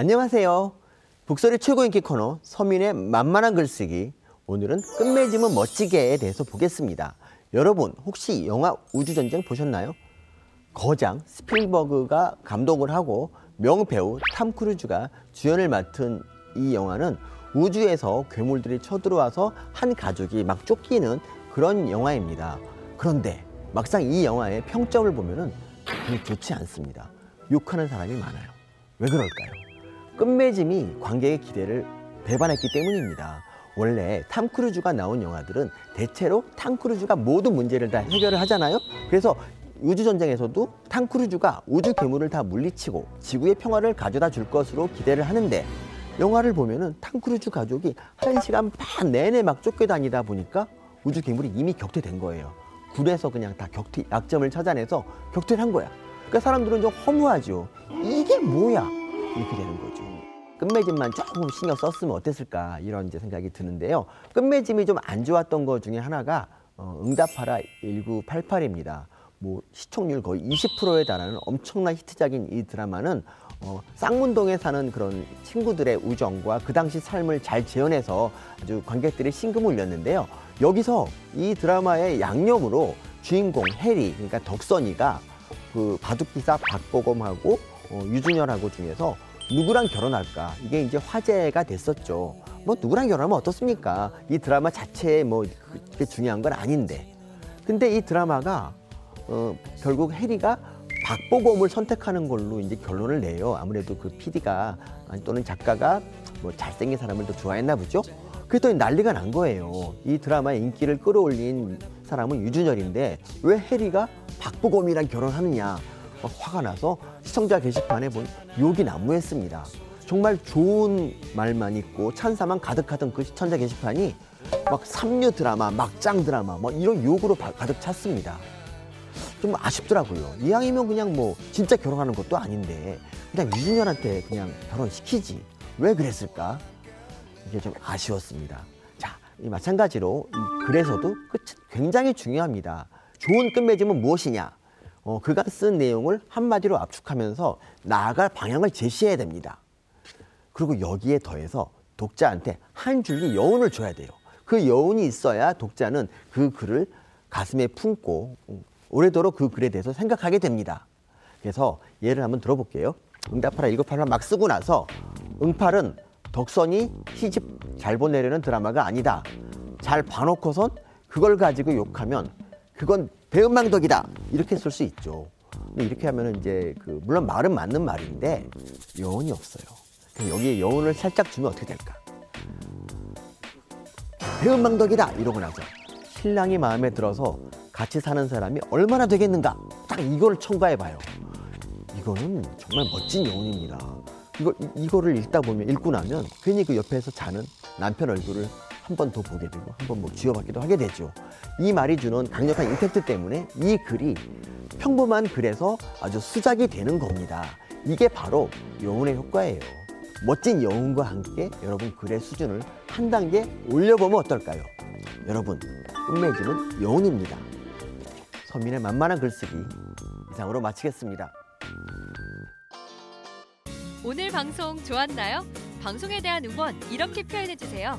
안녕하세요. 북설의 최고 인기 코너 서민의 만만한 글쓰기. 오늘은 끝맺음은 멋지게에 대해서 보겠습니다. 여러분 혹시 영화 우주전쟁 보셨나요? 거장 스필버그가 감독을 하고 명배우 탐 크루즈가 주연을 맡은 이 영화는 우주에서 괴물들이 쳐들어와서 한 가족이 막 쫓기는 그런 영화입니다. 그런데 막상 이 영화의 평점은 별로 좋지 않습니다. 욕하는 사람이 많아요. 왜 그럴까요? 끝맺음이 관객의 기대를 배반했기 때문입니다. 원래 탐 크루즈가 나온 영화들은 대체로 탐 크루즈가 모든 문제를 다 해결을 하잖아요. 그래서 우주 전쟁에서도 탐 크루즈가 우주 괴물을 다 물리치고 지구의 평화를 가져다 줄 것으로 기대를 하는데 영화를 보면은 탐 크루즈 가족이 한 시간 반 내내 막 쫓겨다니다 보니까 우주 괴물이 이미 격퇴된 거예요. 굴에서 그냥 다 격퇴 약점을 찾아내서 격퇴를 한 거야. 그러니까 사람들은 좀 허무하죠. 이게 뭐야? 이렇게 되는 거죠. 끝맺음만 조금 신경 썼으면 어땠을까 이런 이제 생각이 드는데요. 끝맺음이 좀 안 좋았던 것 중에 하나가 어, 응답하라 1988입니다. 뭐 시청률 거의 20%에 달하는 엄청난 히트작인 이 드라마는 어, 쌍문동에 사는 그런 친구들의 우정과 그 당시 삶을 잘 재현해서 아주 관객들이 심금을 울렸는데요. 여기서 이 드라마의 양념으로 주인공 해리 그러니까 덕선이가 그 바둑기사 박보검하고 어, 유준열하고 중에서 누구랑 결혼할까 이게 이제 화제가 됐었죠. 뭐 누구랑 결혼하면 어떻습니까? 이 드라마 자체에 뭐 그렇게 중요한 건 아닌데. 근데 이 드라마가 어, 결국 해리가 박보검을 선택하는 걸로 이제 결론을 내요. 아무래도 그 PD가 또는 작가가 뭐 잘생긴 사람을 더 좋아했나 보죠. 그랬더니 난리가 난 거예요. 이 드라마의 인기를 끌어올린 사람은 유준열인데 왜 해리가 박보검이랑 결혼하느냐. 막 화가 나서 시청자 게시판에 본 욕이 난무했습니다. 정말 좋은 말만 있고 찬사만 가득하던 그 시청자 게시판이 막 삼류 드라마, 막장 드라마, 뭐 이런 욕으로 가득 찼습니다. 좀 아쉽더라고요. 이왕이면 그냥 뭐 진짜 결혼하는 것도 아닌데 그냥 유준열한테 그냥 결혼시키지. 왜 그랬을까? 이게 좀 아쉬웠습니다. 자, 이 마찬가지로 이 글에서도 끝 굉장히 중요합니다. 좋은 끝맺음은 무엇이냐? 어, 그가 쓴 내용을 한마디로 압축하면서 나아갈 방향을 제시해야 됩니다. 그리고 여기에 더해서 독자한테 한 줄기 여운을 줘야 돼요. 그 여운이 있어야 독자는 그 글을 가슴에 품고 오래도록 그 글에 대해서 생각하게 됩니다. 그래서 예를 한번 들어볼게요. 응답하라 1988만 막 쓰고 나서 응팔은 덕선이 시집 잘 보내려는 드라마가 아니다. 잘 봐놓고선 그걸 가지고 욕하면 그건 배은망덕이다. 이렇게 쓸 수 있죠. 근데 이렇게 하면은 이제 그 물론 말은 맞는 말인데 여운이 없어요. 여기에 여운을 살짝 주면 어떻게 될까? 배은망덕이다 이러고 나서 신랑이 마음에 들어서 같이 사는 사람이 얼마나 되겠는가 딱 이걸 첨가해 봐요. 이거는 정말 멋진 여운입니다. 이거 이거를 읽다 보면 읽고 나면 괜히 그 옆에서 자는 남편 얼굴을 한 번 더 보게 되고 한 번뭐 쥐어받기도 하게 되죠. 이 말이 주는 강력한 임팩트 때문에 이 글이 평범한 글에서 아주 수작이 되는 겁니다. 이게 바로 여운의 효과예요. 멋진 여운과 함께 여러분 글의 수준을 한 단계 올려보면 어떨까요? 여러분, 끝맺음은 여운입니다. 서민의 만만한 글쓰기 이상으로 마치겠습니다. 오늘 방송 좋았나요? 방송에 대한 응원 이렇게 표현해 주세요.